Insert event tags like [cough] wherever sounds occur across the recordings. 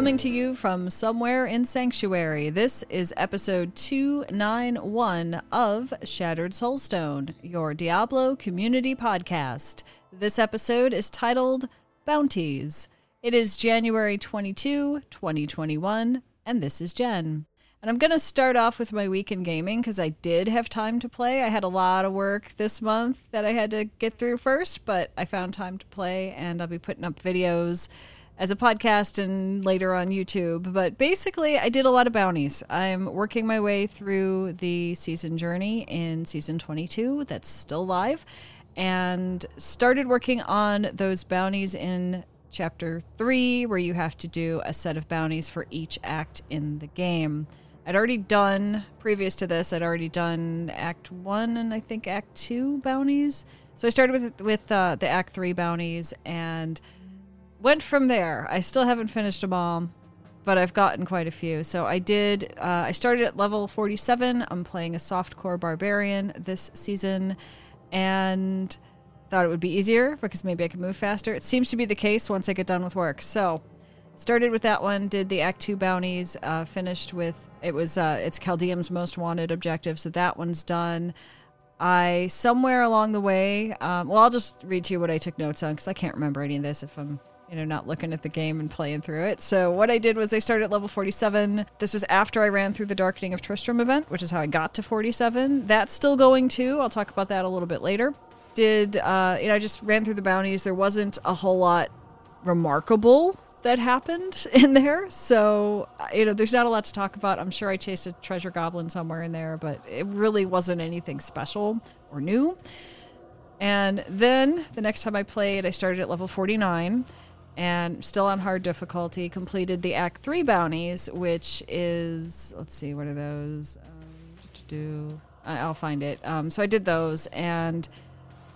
Coming to you from somewhere in Sanctuary, this is episode 291 of Shattered Soulstone, your Diablo Community Podcast. This episode is titled Bounties. It is January 22, 2021, and this is Jen. And I'm going to start off with my week in gaming because I did have time to play. I had a lot of work this month that I had to get through first, but I found time to play and I'll be putting up videos as a podcast and later on YouTube. But basically, I did a lot of bounties. I'm working my way through the season journey in season 22 that's still live and started working on those bounties in chapter 3 where you have to do a set of bounties for each act in the game. I'd already done previous to this. I'd already done Act One and I think Act Two bounties. So I started with with uh, the Act Three bounties and went from there. I still haven't finished them all, but I've gotten quite a few. So I did. Uh, I started at level forty seven. I'm playing a softcore barbarian this season, and thought it would be easier because maybe I could move faster. It seems to be the case once I get done with work. So started with that one did the act two bounties uh, finished with it was uh, it's Caldeum's most wanted objective so that one's done i somewhere along the way um, well i'll just read to you what i took notes on because i can't remember any of this if i'm you know not looking at the game and playing through it. So what i did was i started at level 47 this was after i ran through the darkening of tristram event which is how i got to 47 that's still going too. I'll talk about that a little bit later. Did uh, you know i just ran through the bounties. There wasn't a whole lot remarkable that happened [laughs] in there. So, you know, there's not a lot to talk about. I'm sure I chased a treasure goblin somewhere in there, but it really wasn't anything special or new. And then the next time I played, I started at level 49 and still on hard difficulty, completed the Act 3 bounties, which is, let's see, what are those? Um, do, I'll find it. Um, so I did those and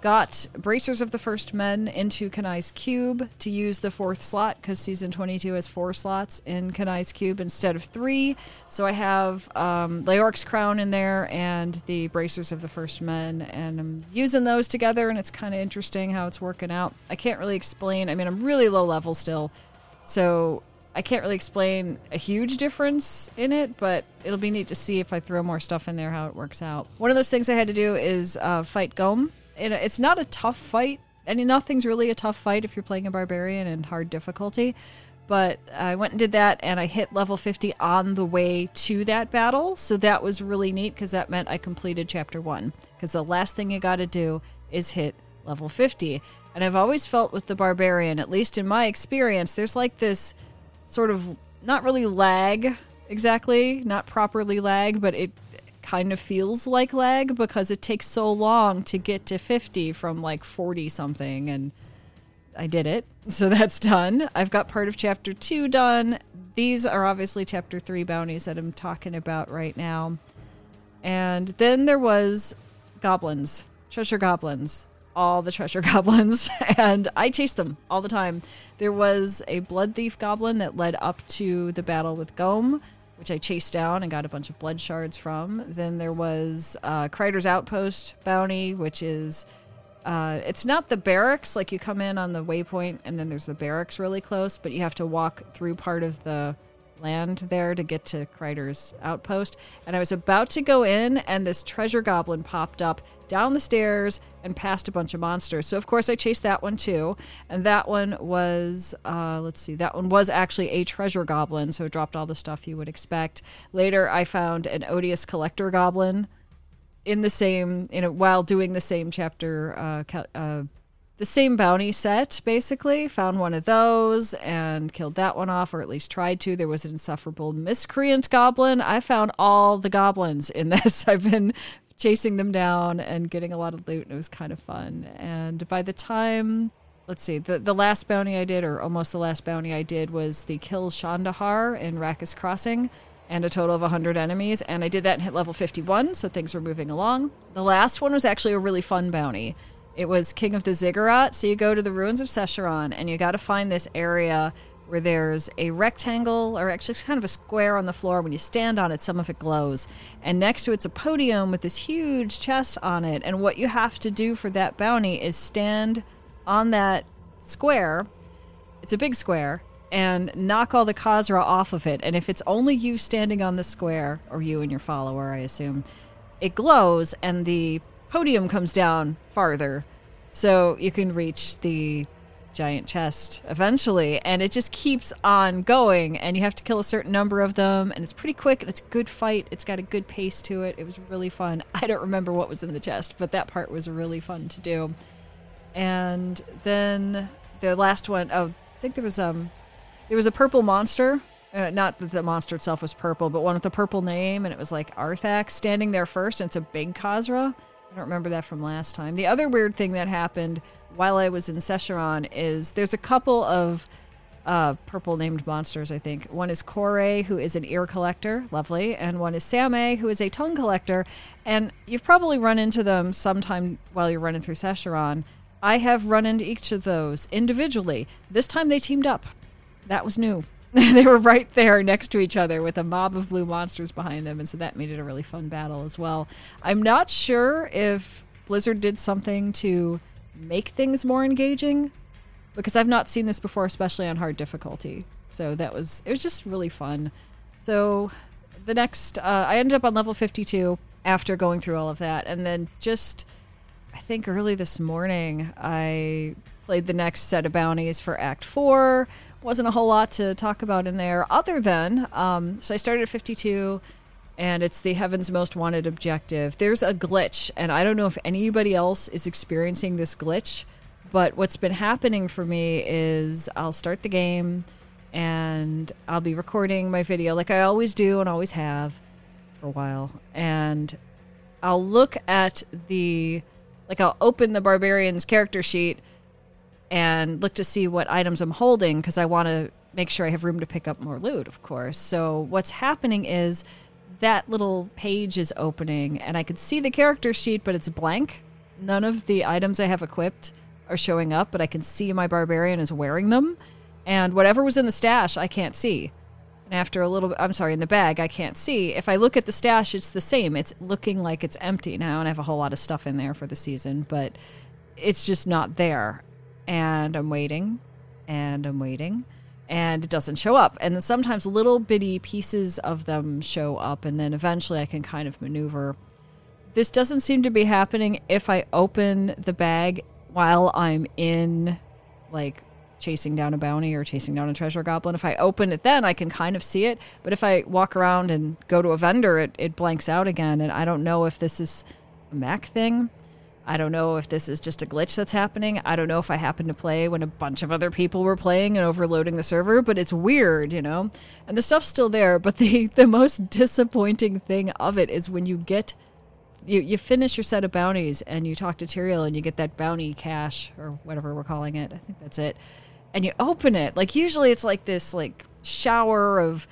got Bracers of the First Men into Kanai's Cube to use the fourth slot because season 22 has four slots in Kanai's Cube instead of three. So I have um, Leoric's Crown in there and the Bracers of the First Men, and I'm using those together, and it's kind of interesting how it's working out. I can't really explain. I mean, I'm really low level still, so I can't really explain a huge difference in it, but it'll be neat to see if I throw more stuff in there how it works out. One of those things I had to do is uh, fight Ghom it, it's not a tough fight. I mean, nothing's really a tough fight if you're playing a barbarian in hard difficulty. But I went and did that, and I hit level 50 on the way to that battle. So that was really neat because that meant I completed chapter one. Because the last thing you got to do is hit level 50. And I've always felt with the barbarian, at least in my experience, there's like this sort of not really lag exactly, not properly lag, but it kind of feels like lag because it takes so long to get to 50 from like 40 something and I did it. [laughs] So that's done. I've got part of chapter 2 done. These are obviously chapter 3 bounties that I'm talking about right now. And then there was goblins, treasure goblins, all the treasure [laughs] goblins, and I chased them all the time. There was a blood thief goblin that led up to the battle with Ghom, which I chased down and got a bunch of blood shards from. Then there was uh, Crider's Outpost bounty, which is uh, it's not the barracks like you come in on the waypoint and then there's the barracks really close, but you have to walk through part of the land there to get to Crider's outpost. And I was about to go in, and this treasure goblin popped up down the stairs and past a bunch of monsters. So of course I chased that one too. And that one was, uh, let's see, that one was actually a treasure goblin, so it dropped all the stuff you would expect. Later I found an odious collector goblin in the same, you know, while doing the same chapter. Uh, uh, the same bounty set, basically. Found one of those and killed that one off, or at least tried to. There was an insufferable miscreant goblin. I found all the goblins in [laughs] this. I've been chasing them down and getting a lot of loot, and it was kind of fun. And by the time let's see, the, the last bounty I did, or almost the last bounty I did, was the Kill Shandahar in Rakkis Crossing, and a total of 100 enemies. And I did that and hit level 51, so things were moving along. The last one was actually a really fun bounty. It was King of the Ziggurat. So you go to the ruins of Sescheron, and you got to find this area where there's a rectangle, or actually it's kind of a square on the floor. When you stand on it, some of it glows. And next to it's a podium with this huge chest on it. And what you have to do for that bounty is stand on that square. It's a big square. And knock all the Khazra off of it. And if it's only you standing on the square, or you and your follower, I assume, it glows and the podium comes down farther. So you can reach the giant chest eventually and it just keeps on going and you have to kill a certain number of them and it's pretty quick and it's a good fight. It's got a good pace to it. It was really fun. [laughs] I don't remember what was in the chest but that part was really fun to do. And then the last one oh i think there was um there was a purple monster. Uh, not that the monster itself was purple but one with a purple name and it was like arthax standing there first and it's a big Khazra. I don't remember that from last time. The other weird thing that happened while I was in Sescheron is there's a couple of uh, purple named monsters, I think. One is Kore, who is an ear collector, lovely, and one is Same, who is a tongue collector. And you've probably run into them sometime while you're running through Sescheron. I have run into each of those individually. This time they teamed up. That was new. [laughs] they were right there next to each other with a mob of blue monsters behind them, and so that made it a really fun battle as well. I'm not sure if Blizzard did something to make things more engaging because I've not seen this before, especially on hard difficulty. So that was it was just really fun. So the next, uh, I ended up on level 52 after going through all of that, and then just I think early this morning I played the next set of bounties for Act Four wasn't a whole lot to talk about in there other than um, so I started at 52 and it's the Heaven's Most Wanted objective. There's a glitch, and I don't know if anybody else is experiencing this glitch, but what's been happening for me is I'll start the game and I'll be recording my video like I always do and always have for a while. And I'll look at the, like, I'll open the Barbarian's character sheet and look to see what items I'm holding because I want to make sure I have room to pick up more loot, of course. So what's happening is that little page is opening and I can see the character sheet, but it's blank. None of the items I have equipped are showing up, but I can see my barbarian is wearing them. And whatever was in the stash, I can't see. And after a little I'm sorry, in the bag, I can't see. If I look at the stash, it's the same. It's looking like it's empty now, and I have a whole lot of stuff in there for the season, but it's just not there and I'm waiting and I'm waiting and it doesn't show up. And sometimes little bitty pieces of them show up, and then eventually I can kind of maneuver. This doesn't seem to be happening if I open the bag while I'm in, like, chasing down a bounty or chasing down a treasure goblin. If I open it then, I can kind of see it. But if I walk around and go to a vendor, it, it blanks out again. And I don't know if this is a Mac thing I don't know if this is just a glitch that's happening. I don't know if I happened to play when a bunch of other people were playing and overloading the server, but it's weird, you know? And the stuff's still there, but [laughs] the, the most disappointing thing of it is when you get you, you finish your set of bounties and you talk to Tyrael and you get that bounty cache or whatever we're calling it. I think that's it. And you open it. Like usually it's like this like shower of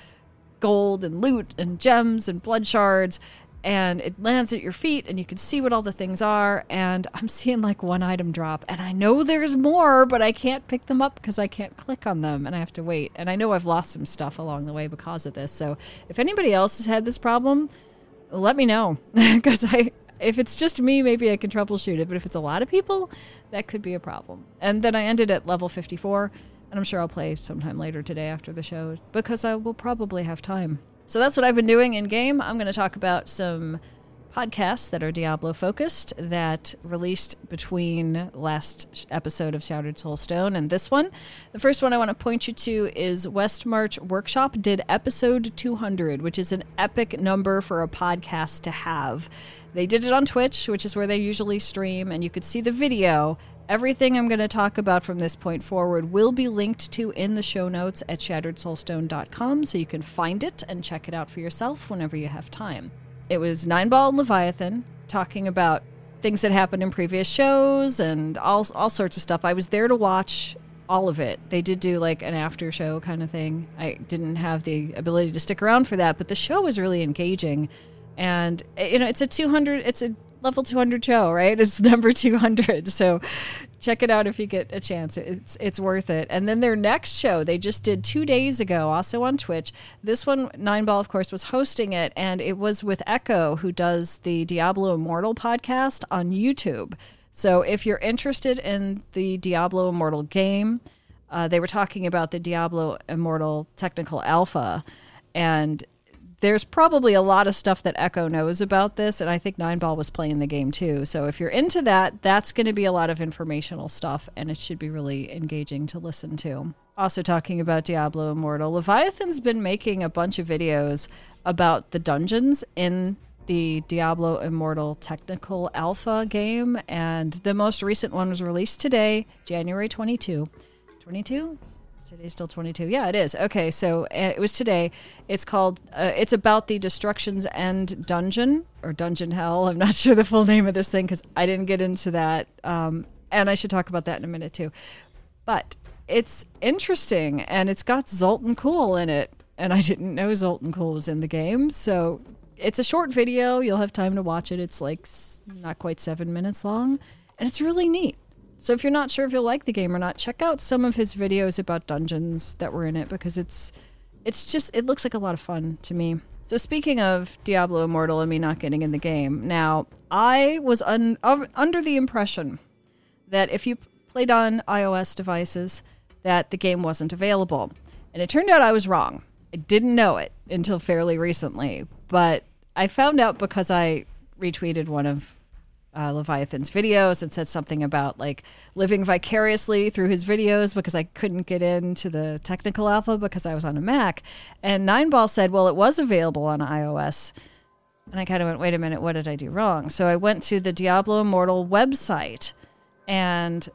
gold and loot and gems and blood shards and it lands at your feet and you can see what all the things are and i'm seeing like one item drop and i know there's more but i can't pick them up because i can't click on them and i have to wait. And i know i've lost some stuff along the way because of this so if anybody else has had this problem let me know. [laughs] Because i if it's just me maybe i can troubleshoot it but if it's a lot of people that could be a problem. And then i ended at level 54 and i'm sure i'll play sometime later today after the show because i will probably have time so that's what I've been doing in game. I'm going to talk about some podcasts that are Diablo focused that released between last episode of Shattered Soulstone and this one. The first one I want to point you to is Westmarch Workshop did episode 200, which is an epic number for a podcast to have. They did it on Twitch, which is where they usually stream, and you could see the video Everything I'm going to talk about from this point forward will be linked to in the show notes at shatteredsoulstone.com so you can find it and check it out for yourself whenever you have time. It was Nine Ball and Leviathan talking about things that happened in previous shows and all all sorts of stuff. I was there to watch all of it. They did do like an after show kind of thing. I didn't have the ability to stick around for that, but the show was really engaging. And you know, it's a 200 it's a level 200 show, right? It's [laughs] number 200. So check it out if you get a chance. It's it's worth it. And then their next show they just did 2 days ago also on Twitch. This one Nine Ball of course was hosting it and it was with Echo who does the Diablo Immortal podcast on YouTube. So if you're interested in the Diablo Immortal game, uh, they were talking about the Diablo Immortal technical alpha and there's probably a lot of stuff that Echo knows about this, and I think Nine Ball was playing the game too. So if you're into that, that's going to be a lot of informational stuff, and it should be really engaging to listen to. Also, talking about Diablo Immortal, Leviathan's been making a bunch of videos about the dungeons in the Diablo Immortal Technical Alpha game, and the most recent one was released today, January 22. 22? Today's still 22. Yeah, it is. Okay, so uh, it was today. It's called, uh, it's about the Destruction's End Dungeon or Dungeon Hell. I'm not [laughs] sure the full name of this thing because I didn't get into that. Um, and I should talk about that in a minute too. But it's interesting and it's got Zoltan Kulle in it. And I didn't know Zoltan Kulle was in the game. So it's a short video. You'll have time to watch it. It's like not quite seven minutes long. And it's really neat. So if you're not sure if you'll like the game or not, check out some of his videos about dungeons that were in it because it's it's just it looks like a lot of fun to me. So speaking of Diablo Immortal and me not getting in the game, now I was un, under the impression that if you played on iOS devices, that the game wasn't available, and it turned out I was wrong. I didn't know it until fairly recently, but I found out because I retweeted one of uh, Leviathan's videos and said something about like living vicariously through his videos because I couldn't get into the technical alpha because I was on a Mac. And Nineball said, well, it was available on iOS. And I kind of went, wait a minute, what did I do wrong? So I went to the Diablo Immortal website and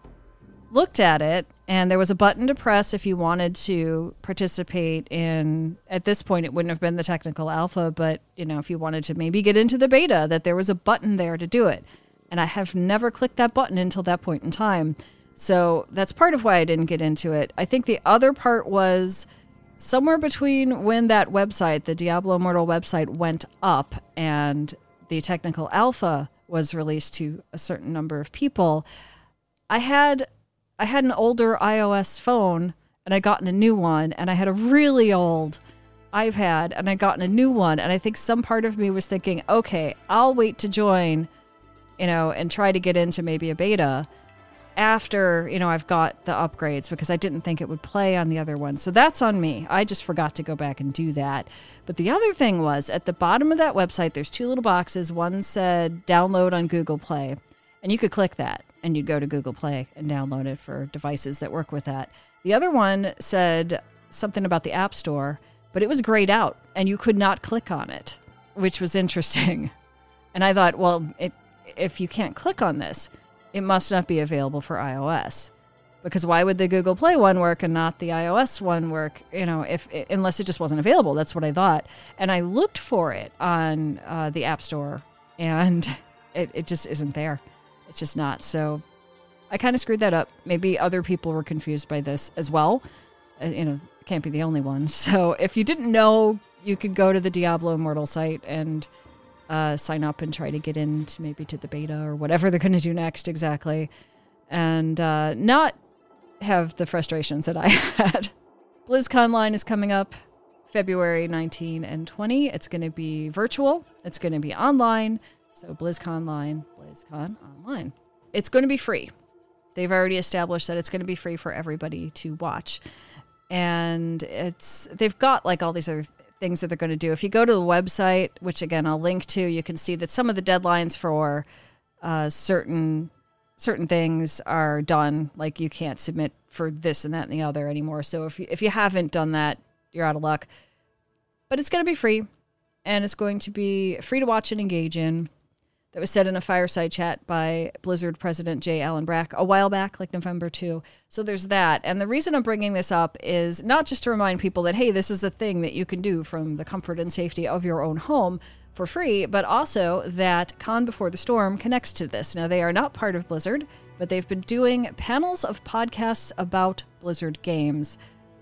looked at it and there was a button to press if you wanted to participate in at this point it wouldn't have been the technical alpha but you know if you wanted to maybe get into the beta that there was a button there to do it and I have never clicked that button until that point in time. So that's part of why I didn't get into it. I think the other part was somewhere between when that website, the Diablo Immortal website, went up and the technical alpha was released to a certain number of people. I had I had an older iOS phone and I gotten a new one and I had a really old iPad and I gotten a new one and I think some part of me was thinking, okay, I'll wait to join you know, and try to get into maybe a beta after, you know, I've got the upgrades because I didn't think it would play on the other one. So that's on me. I just forgot to go back and do that. But the other thing was at the bottom of that website, there's two little boxes. One said download on Google Play, and you could click that and you'd go to Google Play and download it for devices that work with that. The other one said something about the App Store, but it was grayed out and you could not click on it, which was interesting. [laughs] And I thought, well, it if you can't click on this, it must not be available for iOS. Because why would the Google Play one work and not the iOS one work? You know, if unless it just wasn't available. That's what I thought. And I looked for it on uh, the App Store, and [laughs] it, it just isn't there. It's just not. So I kind of screwed that up. Maybe other people were confused by this as well. Uh, you know, can't be the only one. [laughs] So if you didn't know, you could go to the Diablo Immortal site and uh, sign up and try to get into maybe to the beta or whatever they're going to do next exactly, and uh, not have the frustrations that I [laughs] had. BlizzConline is coming up February 19 and 20. It's going to be virtual. It's going to be online. So BlizzConline, BlizzCon online. It's going to be free. They've already established that it's going to be free for everybody to watch. And it's they've got like all these other things that they're going to do. If you go to the website, which again I'll link to, you can see that some of the deadlines for uh, certain certain things are done. Like you can't submit for this and that and the other anymore. So if you, if you haven't done that, you're out of luck. But it's going to be free, and it's going to be free to watch and engage in that was said in a fireside chat by Blizzard President J. Allen Brack a while back, like November 2. So there's that. And the reason I'm bringing this up is not just to remind people that, hey, this is a thing that you can do from the comfort and safety of your own home for free, but also that Con Before the Storm connects to this. Now, they are not part of Blizzard, but they've been doing panels of podcasts about Blizzard games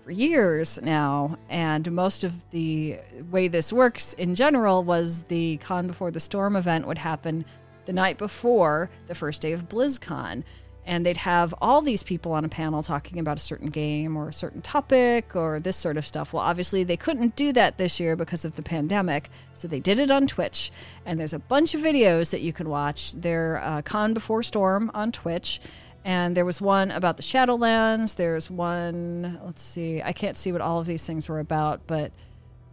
for years now. And most of the way this works in general was the Con Before the Storm event would happen the night before the first day of BlizzCon and they'd have all these people on a panel talking about a certain game or a certain topic or this sort of stuff. Well, obviously, they couldn't do that this year because of the pandemic, so they did it on Twitch. And there's a bunch of videos that you can watch. They're uh, Con Before Storm on Twitch. And there was one about the Shadowlands. There's one, let's see, I can't see what all of these things were about, but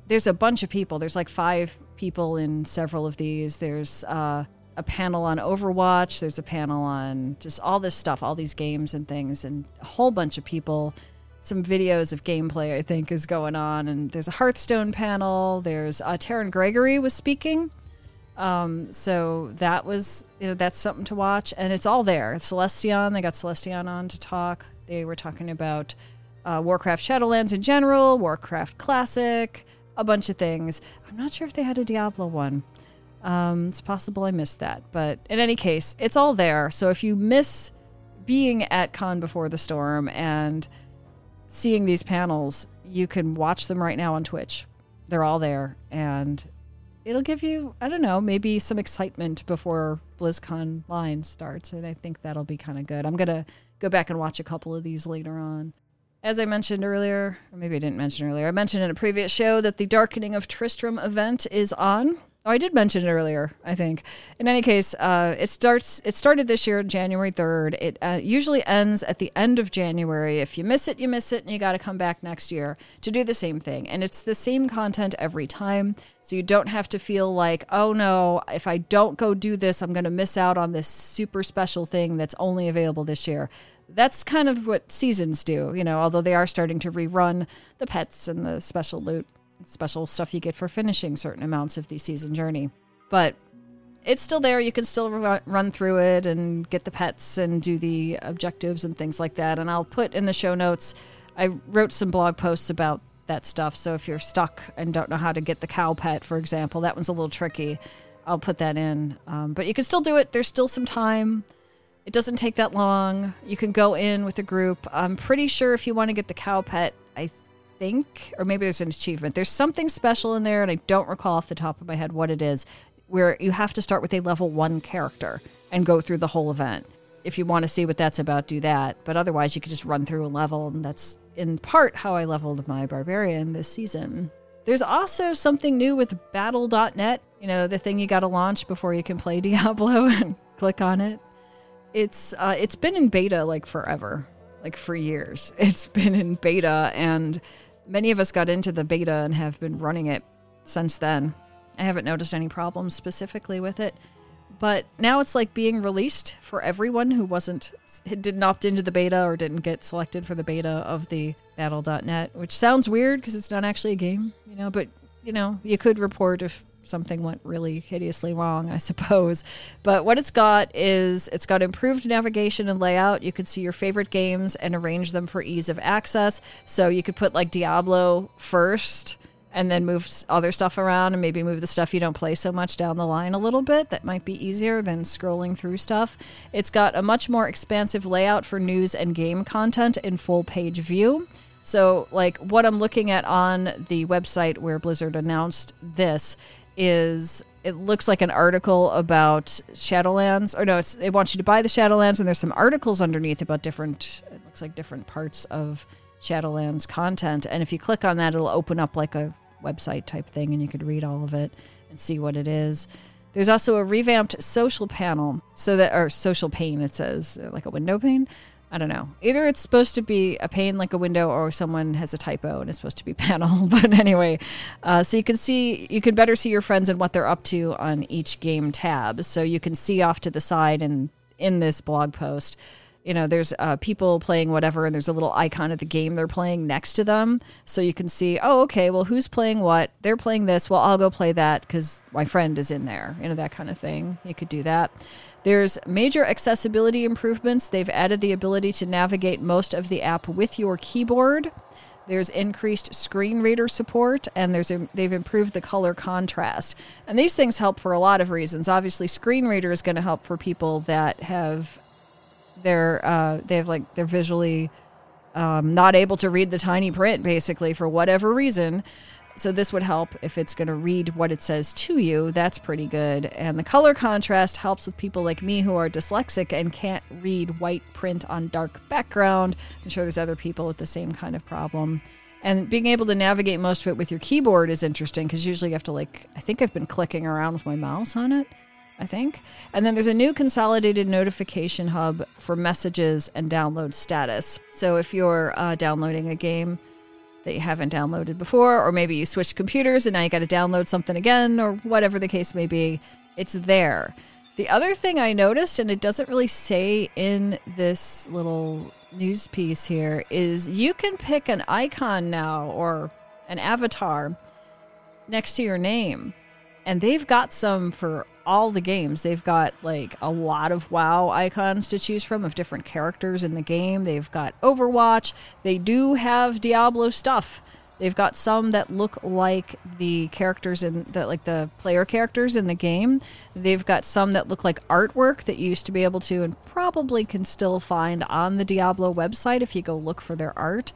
there's a bunch of people. There's like five people in several of these. There's uh, a panel on Overwatch. There's a panel on just all this stuff, all these games and things, and a whole bunch of people. Some videos of gameplay, I think, is going on. And there's a Hearthstone panel. There's uh, Terran Gregory was speaking. Um, so that was, you know, that's something to watch. And it's all there. Celestion, they got Celestion on to talk. They were talking about uh, Warcraft Shadowlands in general, Warcraft Classic, a bunch of things. I'm not sure if they had a Diablo one. Um, it's possible I missed that, but in any case, it's all there. So if you miss being at Con Before the Storm and seeing these panels, you can watch them right now on Twitch. They're all there, and it'll give you, I don't know, maybe some excitement before BlizzConline starts, and I think that'll be kind of good. I'm gonna go back and watch a couple of these later on. As I mentioned earlier, or maybe I didn't mention earlier, I mentioned in a previous show that the Darkening of Tristram event is on. Oh, I did mention it earlier. I think. In any case, uh, it starts. It started this year, January third. It uh, usually ends at the end of January. If you miss it, you miss it, and you got to come back next year to do the same thing. And it's the same content every time, so you don't have to feel like, oh no, if I don't go do this, I'm going to miss out on this super special thing that's only available this year. That's kind of what seasons do, you know. Although they are starting to rerun the pets and the special loot special stuff you get for finishing certain amounts of the season journey. But it's still there. You can still run through it and get the pets and do the objectives and things like that. And I'll put in the show notes, I wrote some blog posts about that stuff. So if you're stuck and don't know how to get the cow pet, for example, that one's a little tricky. I'll put that in. Um, but you can still do it. There's still some time. It doesn't take that long. You can go in with a group. I'm pretty sure if you want to get the cow pet, I think, or maybe there's an achievement. There's something special in there, and I don't recall off the top of my head what it is, where you have to start with a level one character and go through the whole event. If you want to see what that's about, do that. But otherwise, you could just run through a level, and that's in part how I leveled my barbarian this season. There's also something new with battle.net, you know, the thing you got to launch before you can play [laughs] Diablo and click on it. It's uh, it's been in beta like forever, like for years. [laughs] It's been in beta and Many of us got into the beta and have been running it since then. I haven't noticed any problems specifically with it. But now it's like being released for everyone who wasn't didn't opt into the beta or didn't get selected for the beta of the battle.net, which sounds weird because it's not actually a game, you know, but you know, you could report if something went really hideously wrong, I [laughs] suppose. But what it's got is it's got improved navigation and layout. You can see your favorite games and arrange them for ease of access. So you could put like Diablo first and then move other stuff around and maybe move the stuff you don't play so much down the line a little bit. That might be easier than scrolling through stuff. It's got a much more expansive layout for news and game content in full page view. So, like what I'm looking at on the website where Blizzard announced this is it looks like an article about Shadowlands, or no, it's it wants you to buy the Shadowlands, and there's some articles underneath about different. It looks like different parts of Shadowlands content, and if you click on that, it'll open up like a website type thing, and you could read all of it and see what it is. There's also a revamped social panel, so that or social pane. It says like a window pane, I don't know. Either it's supposed to be a pane like a window or someone has a typo and it's supposed to be [laughs] panel. [laughs] But anyway, uh, so you can see, you can better see your friends and what they're up to on each game tab. So you can see off to the side and in this blog post, you know, there's uh, people playing whatever, and there's a little icon of the game they're playing next to them. So you can see, oh, okay, well, who's playing what? They're playing this. Well, I'll go play that because my friend is in there, you know, that kind of thing. You could do that. There's major accessibility improvements. They've added the ability to navigate most of the app with your keyboard. There's increased screen reader support, and there's they've improved the color contrast. And these things help for a lot of reasons. Obviously, screen reader is going to help for people that have they're uh, they have like they're visually um, not able to read the tiny print, basically for whatever reason. So this would help if it's going to read what it says to you. That's pretty good. And the color contrast helps with people like me who are dyslexic and can't read white print on dark background. I'm sure there's other people with the same kind of problem. And being able to navigate most of it with your keyboard is interesting because usually you have to like I think I've been clicking around with my mouse on it. I think. And then there's a new consolidated notification hub for messages and download status. So if you're uh, downloading a game that you haven't downloaded before, or maybe you switched computers and now you got to download something again, or whatever the case may be, it's there. The other thing I noticed, and it doesn't really say in this little news piece here, is you can pick an icon now or an avatar next to your name. And they've got some for all the games. They've got like a lot of WoW icons to choose from of different characters in the game. They've got Overwatch. They do have Diablo stuff. They've got some that look like the characters in that like the player characters in the game. They've got some that look like artwork that you used to be able to and probably can still find on the Diablo website if you go look for their art.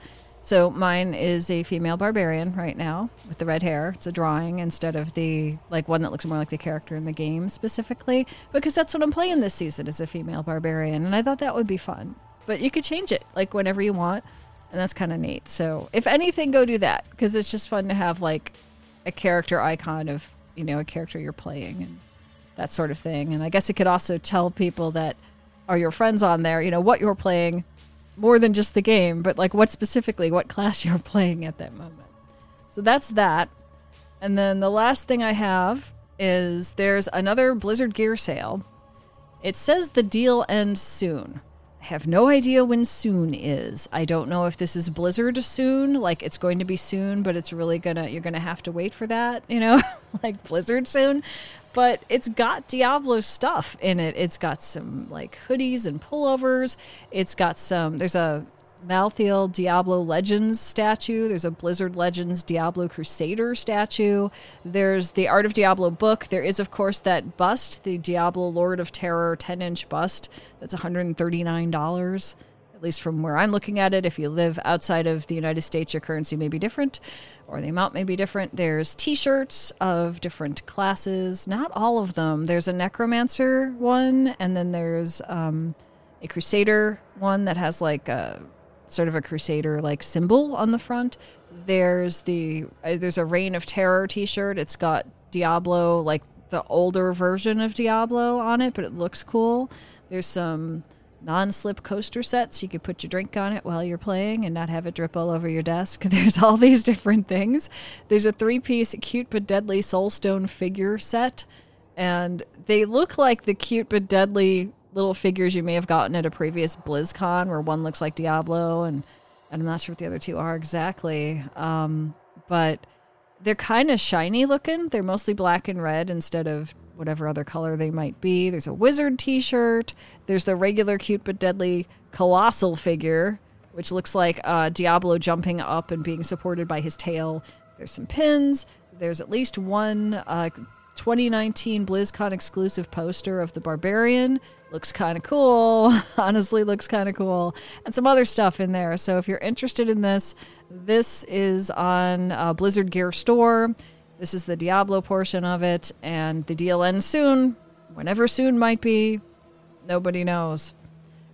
So mine is a female barbarian right now with the red hair. It's a drawing instead of the like one that looks more like the character in the game specifically because that's what I'm playing this season is a female barbarian and I thought that would be fun. But you could change it like whenever you want and that's kind of neat. So if anything go do that because it's just fun to have like a character icon of, you know, a character you're playing and that sort of thing. And I guess it could also tell people that are your friends on there, you know, what you're playing, more than just the game, but like what specifically, what class [laughs] you're playing at that moment. So that's that. And then the last thing I have is there's another Blizzard gear sale. It says the deal ends soon. I have no idea when soon is. I don't know if this is Blizzard soon, like it's going to be soon, but it's really gonna you're gonna have to wait for that, you know, [laughs] like Blizzard soon but it's got Diablo stuff in it. It's got some like hoodies and pullovers. It's got some, there's a Malthael Diablo Legends statue. There's a Blizzard Legends Diablo Crusader statue. There's the Art of Diablo book. There is, of course, that bust, the Diablo Lord of Terror 10 inch bust. That's $139 at least from where I'm looking at it. If you live outside of the United States, your currency may be different or the amount may be different. There's t shirts of different classes, not all of them. There's a necromancer one, and then there's um, a crusader one that has like a sort of a crusader like symbol on the front. There's the uh, there's a Reign of Terror t-shirt. It's got Diablo like the older version of Diablo on it, but it looks cool. There's some non-slip coaster sets. You could put your drink on it while you're playing and not have it drip all over your desk. [laughs] There's all these different things. There's a three-piece cute but deadly soulstone figure set and they look like the cute but deadly little figures you may have gotten at a previous blizzcon where one looks like diablo and, and i'm not sure what the other two are exactly um, but they're kind of shiny looking. They're mostly black and red instead of whatever other color they might be. There's a wizard t shirt. There's the regular cute but deadly colossal figure, which looks like uh, Diablo jumping up and being supported by his tail. There's some pins. There's at least one uh, 2019 BlizzCon exclusive poster of the Barbarian. Looks kind of cool. [laughs] Honestly, looks kind of cool. And some other stuff in there. So if you're interested in this, this is on uh, Blizzard Gear Store. This is the Diablo portion of it, and the deal ends soon. Whenever soon might be, nobody knows.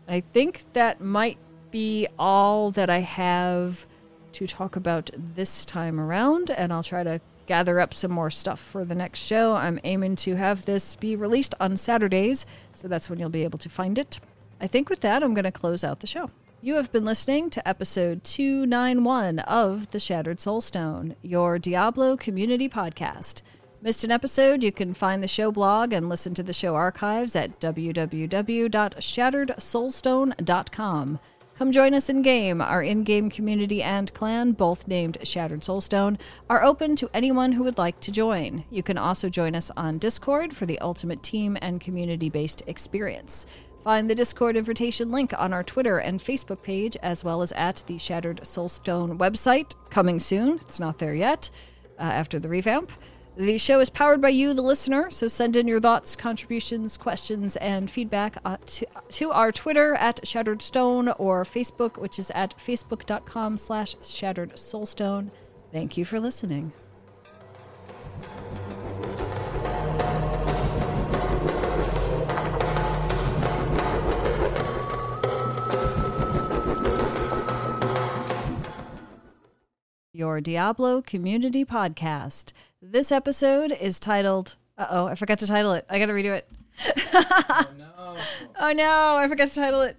I think that might be all that I have to talk about this time around, and I'll try to gather up some more stuff for the next show. I'm aiming to have this be released on Saturdays, so that's when you'll be able to find it. I think with that, I'm going to close out the show. You have been listening to episode 291 of The Shattered Soulstone, your Diablo community podcast. Missed an episode? You can find the show blog and listen to the show archives at www.shatteredsoulstone.com. Come join us in game. Our in game community and clan, both named Shattered Soulstone, are open to anyone who would like to join. You can also join us on Discord for the ultimate team and community based experience. Find the Discord invitation link on our Twitter and Facebook page, as well as at the Shattered Soulstone website. Coming soon. It's not there yet uh, after the revamp. The show is powered by you, the listener, so send in your thoughts, contributions, questions, and feedback uh, to, to our Twitter at Shattered Stone or Facebook, which is at facebook.com slash Shattered Soulstone. Thank you for listening. Your Diablo Community Podcast. This episode is titled. Uh oh, I forgot to title it. I gotta redo it. [laughs] oh no. Oh no, I forgot to title it.